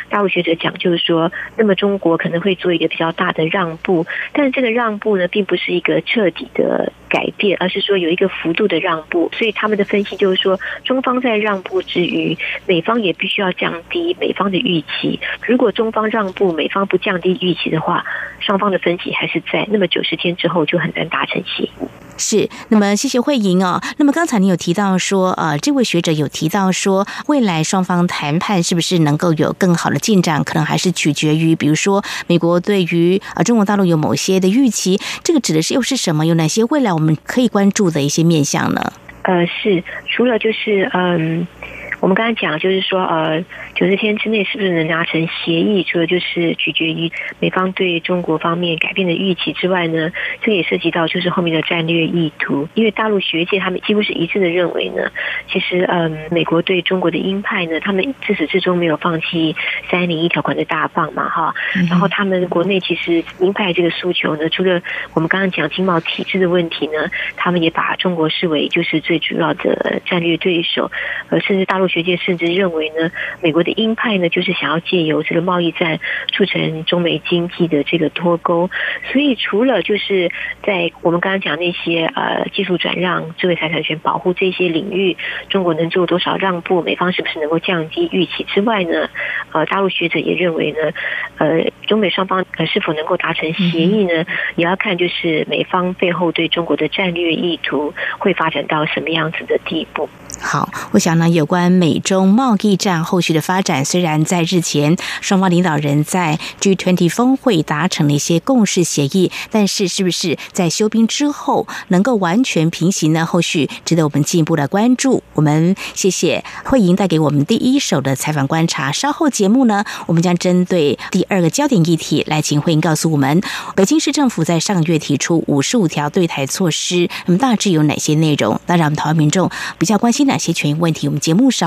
大陆学者讲就是说，那么中国可能会做一个比较大的让步，但是这个让步呢，并不是一个彻底的。改变，而是说有一个幅度的让步，所以他们的分析就是说，中方在让步之余，美方也必须要降低美方的预期。如果中方让步，美方不降低预期的话，双方的分歧还是在。那么九十天之后就很难达成协议。是，那么谢谢慧莹哦。那么刚才你有提到说，呃，这位学者有提到说，未来双方谈判是不是能够有更好的进展，可能还是取决于，比如说美国对于啊中国大陆有某些的预期，这个指的是又是什么？有哪些未来？我们可以关注的一些面向呢？呃，是除了就是嗯。我们刚才讲，就是说，呃，九十天之内是不是能达成协议？除了就是取决于美方对中国方面改变的预期之外呢，这个也涉及到就是后面的战略意图。因为大陆学界他们几乎是一致的认为呢，其实，嗯，美国对中国的鹰派呢，他们自始至终没有放弃三零一条款的大棒嘛，哈。然后他们国内其实鹰派这个诉求呢，除了我们刚刚讲经贸体制的问题呢，他们也把中国视为就是最主要的战略对手，呃，甚至大陆。学界甚至认为呢，美国的鹰派呢，就是想要借由这个贸易战促成中美经济的这个脱钩。所以，除了就是在我们刚刚讲那些呃技术转让、智慧财产权保护这些领域，中国能做多少让步，美方是不是能够降低预期之外呢？呃，大陆学者也认为呢，呃，中美双方呃是否能够达成协议呢？也要看就是美方背后对中国的战略意图会发展到什么样子的地步。好，我想呢，有关美中贸易战后续的发展，虽然在日前双方领导人在 G20 峰会达成了一些共识协议，但是是不是在休兵之后能够完全平行呢？后续值得我们进一步的关注。我们谢谢慧莹带给我们第一手的采访观察。稍后节目呢，我们将针对第二个焦点议题来请慧莹告诉我们，北京市政府在上个月提出五十五条对台措施，那么大致有哪些内容？当然，我们台湾民众比较关心。哪些权益问题？我们节目上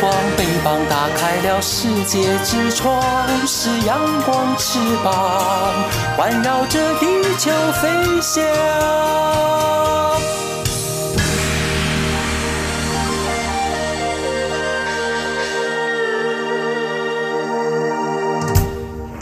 光，翅膀打开了世界之窗；是阳光，翅膀环绕着地球飞翔。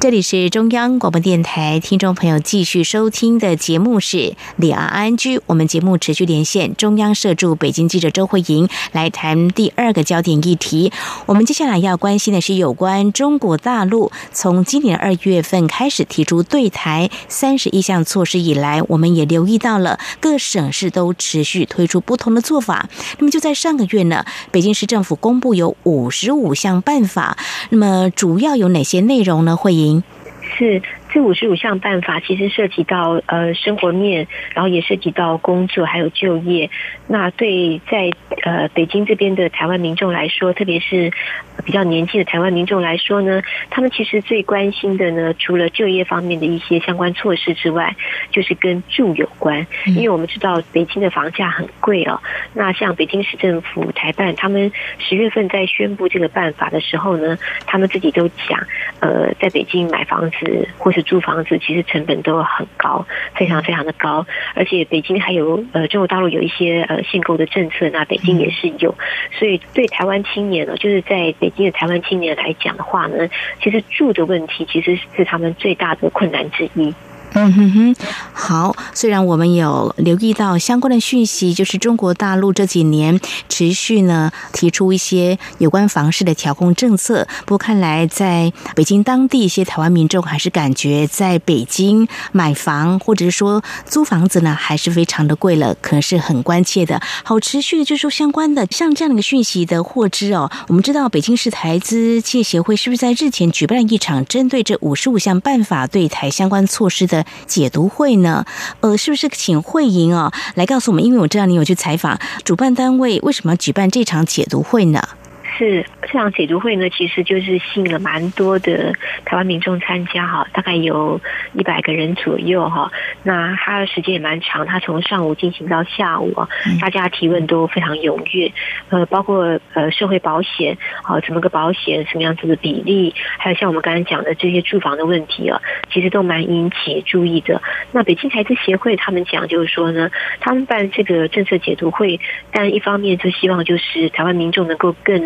这里是中央广播电台，听众朋友继续收听的节目是《李安安居》。我们节目持续连线中央社驻北京记者周慧莹来谈第二个焦点议题。我们接下来要关心的是有关中国大陆从今年二月份开始提出对台三十一项措施以来，我们也留意到了各省市都持续推出不同的做法。那么就在上个月呢，北京市政府公布有五十五项办法。那么主要有哪些内容呢？慧莹。是这五十五项办法，其实涉及到呃生活面，然后也涉及到工作还有就业。那对在呃北京这边的台湾民众来说，特别是比较年轻的台湾民众来说呢，他们其实最关心的呢，除了就业方面的一些相关措施之外，就是跟住有关。因为我们知道北京的房价很贵哦。那像北京市政府台办，他们十月份在宣布这个办法的时候呢，他们自己都讲，呃，在北京买房子。或是租房子，其实成本都很高，非常非常的高。而且北京还有呃中国大陆有一些呃限购的政策，那北京也是有。所以对台湾青年呢，就是在北京的台湾青年来讲的话呢，其实住的问题其实是他们最大的困难之一。嗯哼哼，好。虽然我们有留意到相关的讯息，就是中国大陆这几年持续呢提出一些有关房市的调控政策，不过看来在北京当地一些台湾民众还是感觉在北京买房或者是说租房子呢还是非常的贵了，可能是很关切的。好，持续的就是说相关的像这样的一个讯息的获知哦，我们知道北京市台资企业协会是不是在日前举办了一场针对这五十五项办法对台相关措施的。解读会呢？呃，是不是请慧莹啊来告诉我们？因为我知道你有去采访主办单位，为什么要举办这场解读会呢？是这场解读会呢，其实就是吸引了蛮多的台湾民众参加哈，大概有一百个人左右哈。那它的时间也蛮长，它从上午进行到下午啊，大家提问都非常踊跃。呃，包括呃社会保险啊，怎么个保险，什么样子的比例，还有像我们刚才讲的这些住房的问题啊，其实都蛮引起注意的。那北京台资协会他们讲就是说呢，他们办这个政策解读会，但一方面就希望就是台湾民众能够更。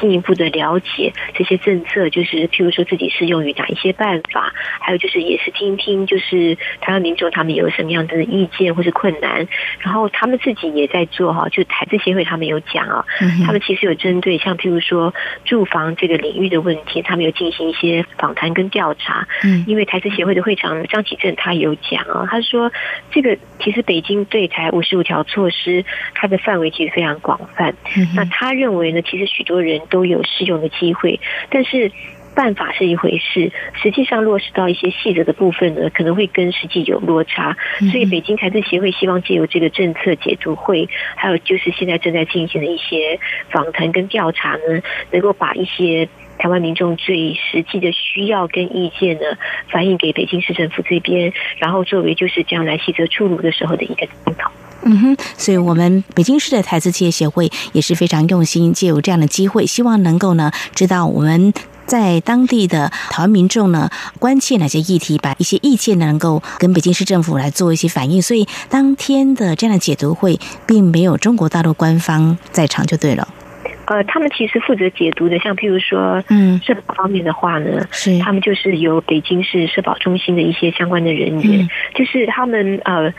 进一步的了解这些政策，就是譬如说自己适用于哪一些办法，还有就是也是听听就是台湾民众他们有什么样的意见或是困难，然后他们自己也在做哈，就台资协会他们有讲啊，他们其实有针对像譬如说住房这个领域的问题，他们有进行一些访谈跟调查。嗯，因为台资协会的会长张启正他有讲啊，他说这个其实北京对台五十五条措施，它的范围其实非常广泛。那他认为呢，其实许多。多人都有适用的机会，但是办法是一回事，实际上落实到一些细则的部分呢，可能会跟实际有落差。所以，北京财政协会希望借由这个政策解读会，还有就是现在正在进行的一些访谈跟调查呢，能够把一些台湾民众最实际的需要跟意见呢，反映给北京市政府这边，然后作为就是将来细则出炉的时候的一个参考。嗯哼，所以我们北京市的台资企业协会也是非常用心，借有这样的机会，希望能够呢知道我们在当地的台湾民众呢关切哪些议题，把一些意见呢能够跟北京市政府来做一些反应。所以当天的这样的解读会，并没有中国大陆官方在场，就对了。呃，他们其实负责解读的，像譬如说，嗯，社保方面的话呢，是他们就是由北京市社保中心的一些相关的人员，就是他们呃。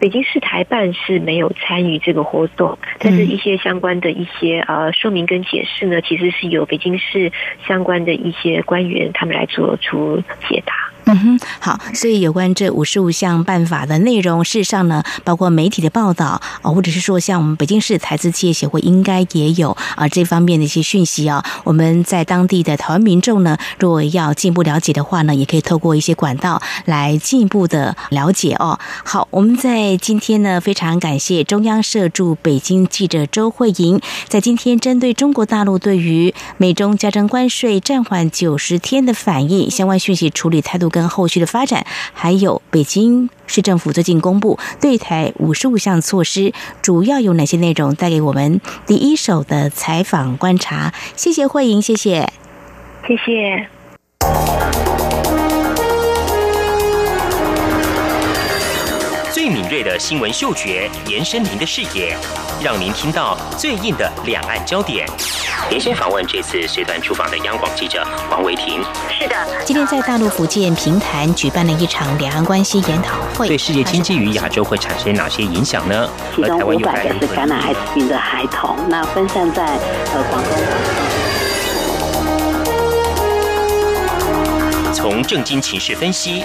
北京市台办是没有参与这个活动，但是一些相关的一些呃说明跟解释呢，其实是由北京市相关的一些官员他们来做出解答。嗯哼，好，所以有关这五十五项办法的内容，事实上呢，包括媒体的报道啊，或者是说像我们北京市台资企业协会应该也有啊这方面的一些讯息啊。我们在当地的台湾民众呢，如果要进一步了解的话呢，也可以透过一些管道来进一步的了解哦。好，我们在今天呢，非常感谢中央社驻北京记者周慧莹，在今天针对中国大陆对于美中加征关税暂缓九十天的反应相关讯息处理态度跟后续的发展，还有北京市政府最近公布对台五十五项措施，主要有哪些内容，带给我们第一手的采访观察。谢谢慧莹，谢谢，谢谢。最敏锐的新闻嗅觉，延伸您的视野，让您听到最硬的两岸焦点。连线访问这次随团出访的央广记者王维婷。是的，今天在大陆福建平潭举办了一场两岸关系研讨会，对世界经济与亚洲会产生哪些影响呢？其中五百个是感染艾滋病的孩童，那分散在呃广东。从正经情势分析、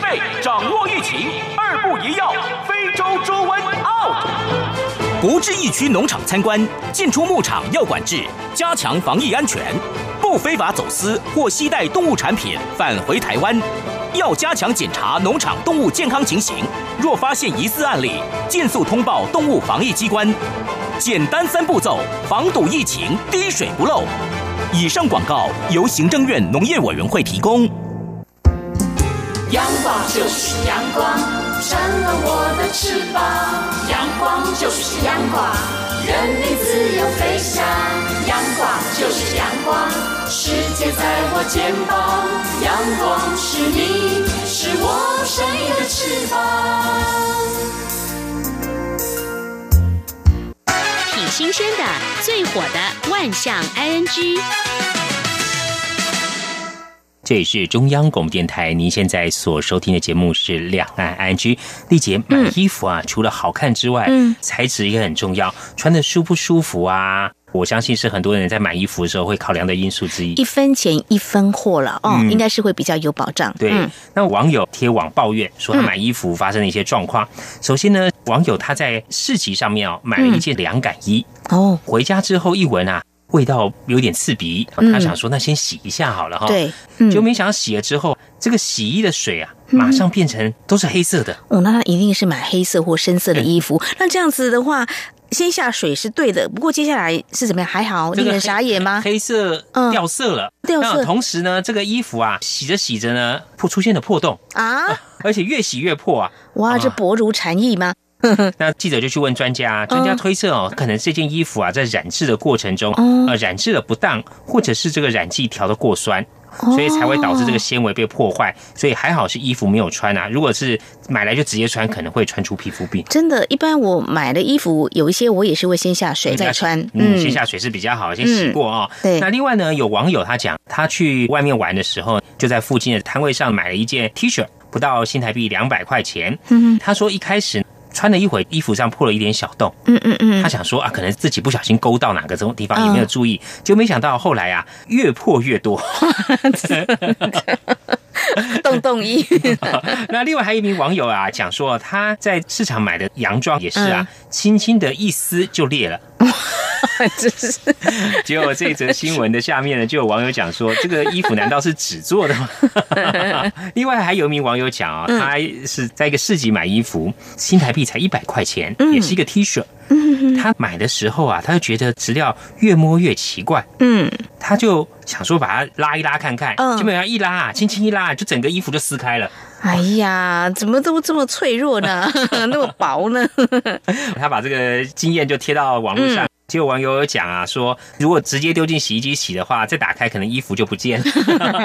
备，掌握疫情，二步一要，非洲猪瘟 out。不至疫区农场参观，进出牧场要管制，加强防疫安全。不非法走私或携带动物产品返回台湾，要加强检查农场动物健康情形。若发现疑似案例，尽速通报动物防疫机关。简单三步骤，防堵疫情，滴水不漏。以上广告由行政院农业委员会提供。阳光就是阳光，成了我的翅膀。阳光就是阳光，任你自由飞翔。阳光就是阳光，世界在我肩膀。阳光是你，是我生命的翅膀。挺新鲜的，最火的万象 ING。这里是中央广播电台，您现在所收听的节目是《两岸安居》。丽姐买衣服啊，除了好看之外，嗯，材质也很重要，穿的舒不舒服啊？我相信是很多人在买衣服的时候会考量的因素之一。一分钱一分货了哦，应该是会比较有保障。对，那网友贴网抱怨说他买衣服发生了一些状况。首先呢，网友他在市集上面哦买了一件凉感衣哦，回家之后一闻啊。味道有点刺鼻，他想说那先洗一下好了哈。对，就没想到洗了之后，这个洗衣的水啊，马上变成都是黑色的。哦，那他一定是买黑色或深色的衣服。那这样子的话，先下水是对的。不过接下来是怎么样？还好，令人傻眼吗？黑色掉色了，掉色。同时呢，这个衣服啊，洗着洗着呢，破出现了破洞啊，而且越洗越破啊。哇，这薄如蝉翼吗？那记者就去问专家，专家推测哦，可能这件衣服啊，在染制的过程中，呃，染制的不当，或者是这个染剂调的过酸，所以才会导致这个纤维被破坏。所以还好是衣服没有穿啊，如果是买来就直接穿，可能会穿出皮肤病。真的，一般我买的衣服有一些，我也是会先下水再穿。嗯，先下水是比较好，先洗过啊。对。那另外呢，有网友他讲，他去外面玩的时候，就在附近的摊位上买了一件 T 恤，不到新台币两百块钱。嗯他说一开始。穿了一会，衣服上破了一点小洞。嗯嗯嗯，他想说啊，可能自己不小心勾到哪个这种地方，也没有注意，就没想到后来啊，越破越多。洞洞衣。那另外还有一名网友啊，讲说他在市场买的洋装也是啊，轻轻的一撕就裂了。真是。结果这则新闻的下面呢，就有网友讲说，这个衣服难道是纸做的吗？另外还有一名网友讲啊，他是在一个市集买衣服，新台币才一百块钱，也是一个 T 恤。他买的时候啊，他就觉得质料越摸越奇怪。嗯，他就想说把它拉一拉看看，基本上一拉啊，轻轻一拉，就整个衣服就撕开了。哎呀，怎么都这么脆弱呢？那么薄呢？他把这个经验就贴到网络上，就有网友有讲啊，说如果直接丢进洗衣机洗的话，再打开可能衣服就不见了。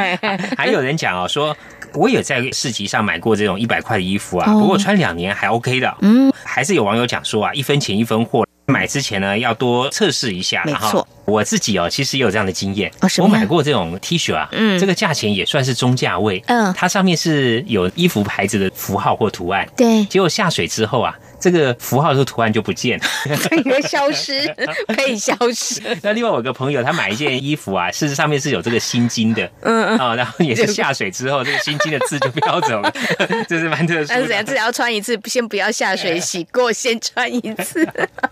还有人讲哦，说我也在市集上买过这种一百块的衣服啊，哦不过穿两年还 OK 的。嗯，还是有网友讲说啊，一分钱一分货，买之前呢要多测试一下。没错，我自己哦，其实也有这样的经验。我买过这种 T 恤啊，嗯这个价钱也算是中价位。嗯它上面是有衣服牌子的符号或图案。对，结果下水之后啊，这个符号和图案就不见了。这个消失，可以消失。那另外我有个朋友，他买一件衣服啊，事实上面是有这个心经的，嗯嗯啊，然后也是下水之后，这个心经的字就飘走了，这是蛮特殊的。但是怎样？至少要穿一次，先不要下水洗过，先穿一次，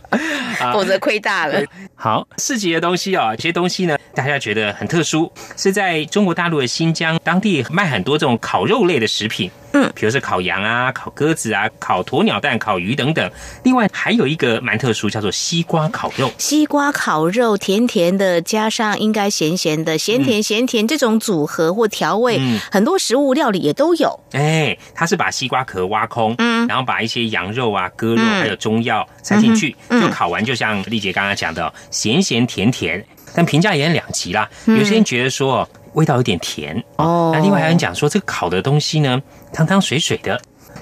啊否则亏大了。好，市集的东西哦，这些东西呢，大家觉得很特殊，是在中国大陆的新疆当地卖很多这种烤肉类的食品，嗯，比如是烤羊啊、烤鸽子啊、烤鸵鸟蛋、烤鱼等等。另外还有一个蛮特殊，叫做西瓜烤肉。西瓜烤肉，甜甜的，加上应该咸咸的，咸甜咸甜这种组合或调味，嗯很多食物料理也都有。哎，它是把西瓜壳挖空，嗯然后把一些羊肉啊、鸽肉嗯还有中药塞进去，就烤完，就像丽姐刚刚讲的哦，咸咸甜甜，但评价也很两极啦。嗯有些人觉得说哦味道有点甜哦那另外还有人讲说这个烤的东西呢汤汤水水的。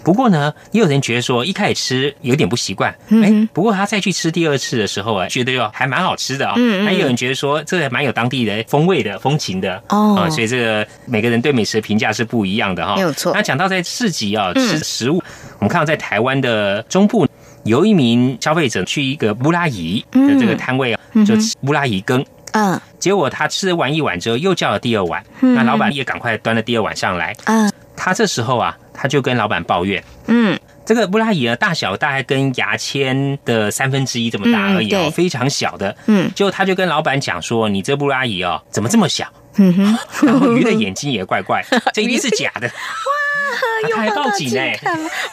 不过呢，也有人觉得说一开始吃有点不习惯，嗯哎、不过他再去吃第二次的时候啊，觉得哟还蛮好吃的啊、哦。嗯嗯。那也有人觉得说这个蛮有当地的风味的风情的哦。啊所以这个每个人对美食的评价是不一样的哈、没有错。那讲到在市集啊、嗯。吃食物，我们看到在台湾的中部。有一名消费者去一个布拉仪的这个摊位啊，嗯。就吃布拉仪羹，嗯。结果他吃完一碗之后，又叫了第二碗，嗯。那老板也赶快端了第二碗上来。嗯。他这时候啊，他就跟老板抱怨，嗯，这个布拉蚁呢，大小大概跟牙签的三分之一这么大而已哦，嗯非常小的。嗯结果他就跟老板讲说：“你这布拉蚁哦，怎么这么小？嗯哼，然后鱼的眼睛也怪怪，这一定是假的。”他还报警哎、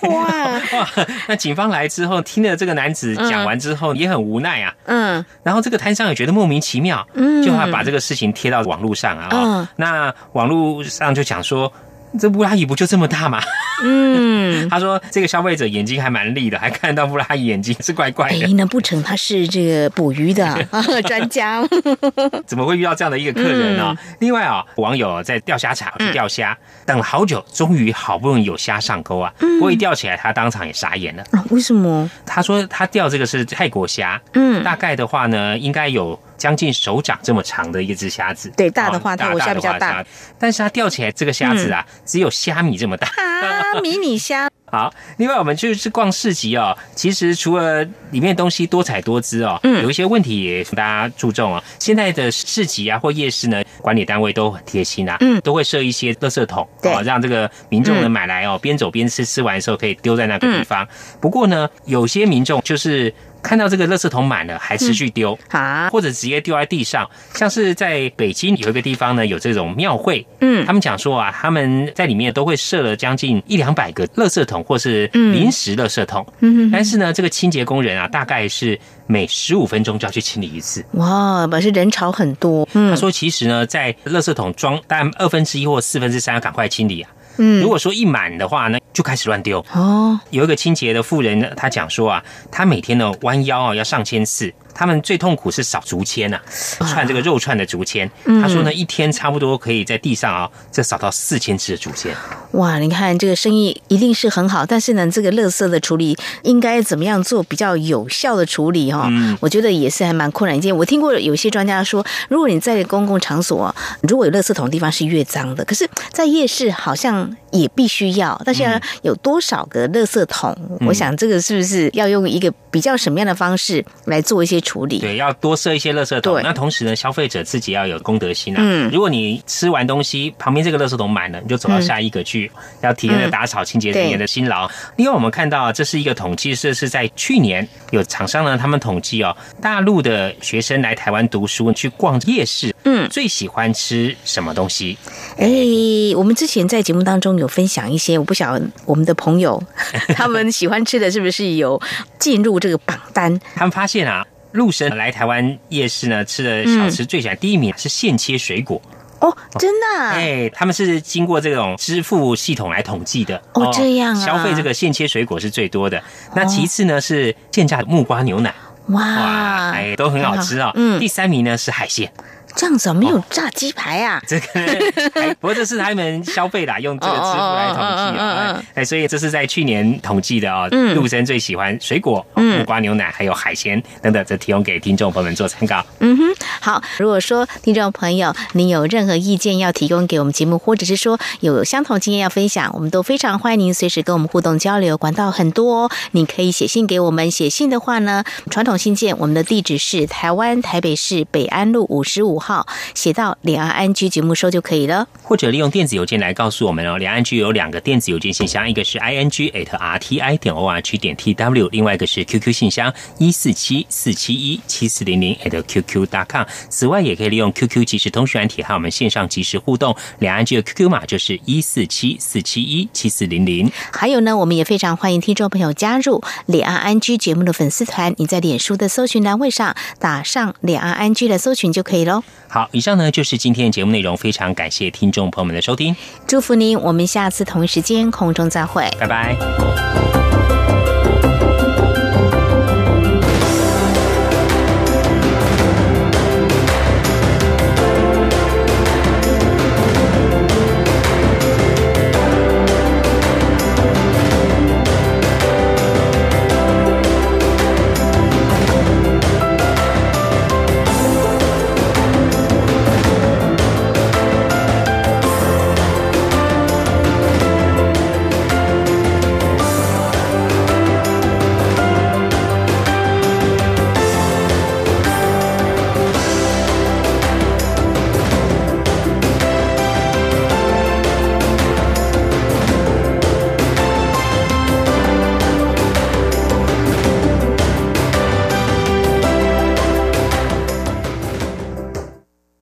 哇 哇！那警方来之后，听了这个男子讲完之后，也很无奈啊。嗯然后这个摊商也觉得莫名其妙，嗯就他把这个事情贴到网络上啊、哦嗯那网络上就讲说。这布拉伊不就这么大吗？嗯，他说这个消费者眼睛还蛮利的，还看到布拉伊眼睛是怪怪哎，的，难不成他是这个捕鱼的啊 专家？怎么会遇到这样的一个客人呢、嗯另外啊、网友在钓虾场去钓虾，等了好久，终于好不容易有虾上钩啊，嗯不过一钓起来，他当场也傻眼了。啊为什么？他说他钓这个是泰国虾，嗯大概的话呢，应该有将近手掌这么长的一只虾子。对大的话哦泰国虾比较大但是它钓起来这个虾子啊，只有虾米这么大。啊，迷你虾。好，另外我们就是逛市集哦，其实除了里面东西多彩多姿哦，嗯有一些问题也请大家注重哦。现在的市集啊或夜市呢，管理单位都很贴心啊，嗯都会设一些垃圾桶，对哦，让这个民众呢嗯买来哦，边走边吃，吃完的时候可以丢在那个地方。不过呢，有些民众就是。看到这个垃圾桶满了，还持续丢，啊，或者直接丢在地上。像是在北京有一个地方呢，有这种庙会，嗯他们讲说啊，他们在里面都会设了将近一两百个垃圾桶，或是嗯临时垃圾桶。嗯但是呢，这个清洁工人啊，大概是每十五分钟就要去清理一次。哇，表示人潮很多。嗯他说，其实呢，在垃圾桶装大概二分之一或四分之三要赶快清理啊。嗯如果说一满的话呢，就开始乱丢。哦，有一个清洁的妇人呢，她讲说啊，她每天呢弯腰啊要上千次，他们最痛苦是扫竹签呐、啊，串这个肉串的竹签。嗯她说呢，一天差不多可以在地上啊，这扫到四千次的竹签。哇，你看这个生意一定是很好，但是呢，这个垃圾的处理应该怎么样做比较有效的处理哈、嗯我觉得也是还蛮困难一件。我听过有些专家说，如果你在公共场所，如果有垃圾桶的地方是越脏的，可是，在夜市好像也必须要，但是要有多少个垃圾桶？嗯我想这个是不是要用一个比较什么样的方式来做一些处理？对，要多设一些垃圾桶对。那同时呢，消费者自己要有公德心啊。嗯如果你吃完东西，旁边这个垃圾桶满了，你就走到下一个去，要体验的打扫清洁人员的辛劳。另外，我们看到啊这是一个统计，这是在去年有厂商呢，他们统计哦，大陆的学生来台湾读书去逛夜市，嗯，最喜欢吃什么东西？哎，我们之前在节目当中有分享一些，我不晓得我们的朋友 他们喜欢吃的是不是有进入这个榜单？他们发现啊，陆生来台湾夜市呢吃的小吃最喜欢、第一名是现切水果。哦，真的、啊？哎，他们是经过这种支付系统来统计的哦这样啊消费这个现切水果是最多的。那其次呢是现榨的木瓜牛奶。哇，哎，都很好吃哦。嗯，第三名呢是海鲜。这样子没有炸鸡排啊？这个，不过这是他们消费啦，用这个支付来统计啊。哎，所以这是在去年统计的啊。陆生最喜欢水果、木瓜牛奶，还有海鲜等等，这提供给听众朋友们做参考。嗯哼，好。如果说听众朋友你有任何意见要提供给我们节目，或者是说有相同经验要分享，我们都非常欢迎您随时跟我们互动交流。管道很多，哦你可以写信给我们。写信的话呢，传统信件我们的地址是台湾台北市北安路五十五。号写到两岸安居节目收就可以了，或者利用电子邮件来告诉我们哦。两岸居有两个电子邮件信箱，一个是 i n g at r t i 点 o r g 点 t w，另外一个是 QQ 信箱一四七四七一七四零零 at qq dot com。此外，也可以利用 QQ 即时通讯软体和我们线上即时互动。两岸居的 QQ 码就是一四七四七一七四零零。还有呢，我们也非常欢迎听众朋友加入两岸安居节目的粉丝团。你在脸书的搜寻栏位上打上两岸安居的搜寻就可以喽。好，以上呢就是今天的节目内容，非常感谢听众朋友们的收听，祝福您，我们下次同一时间空中再会，拜拜。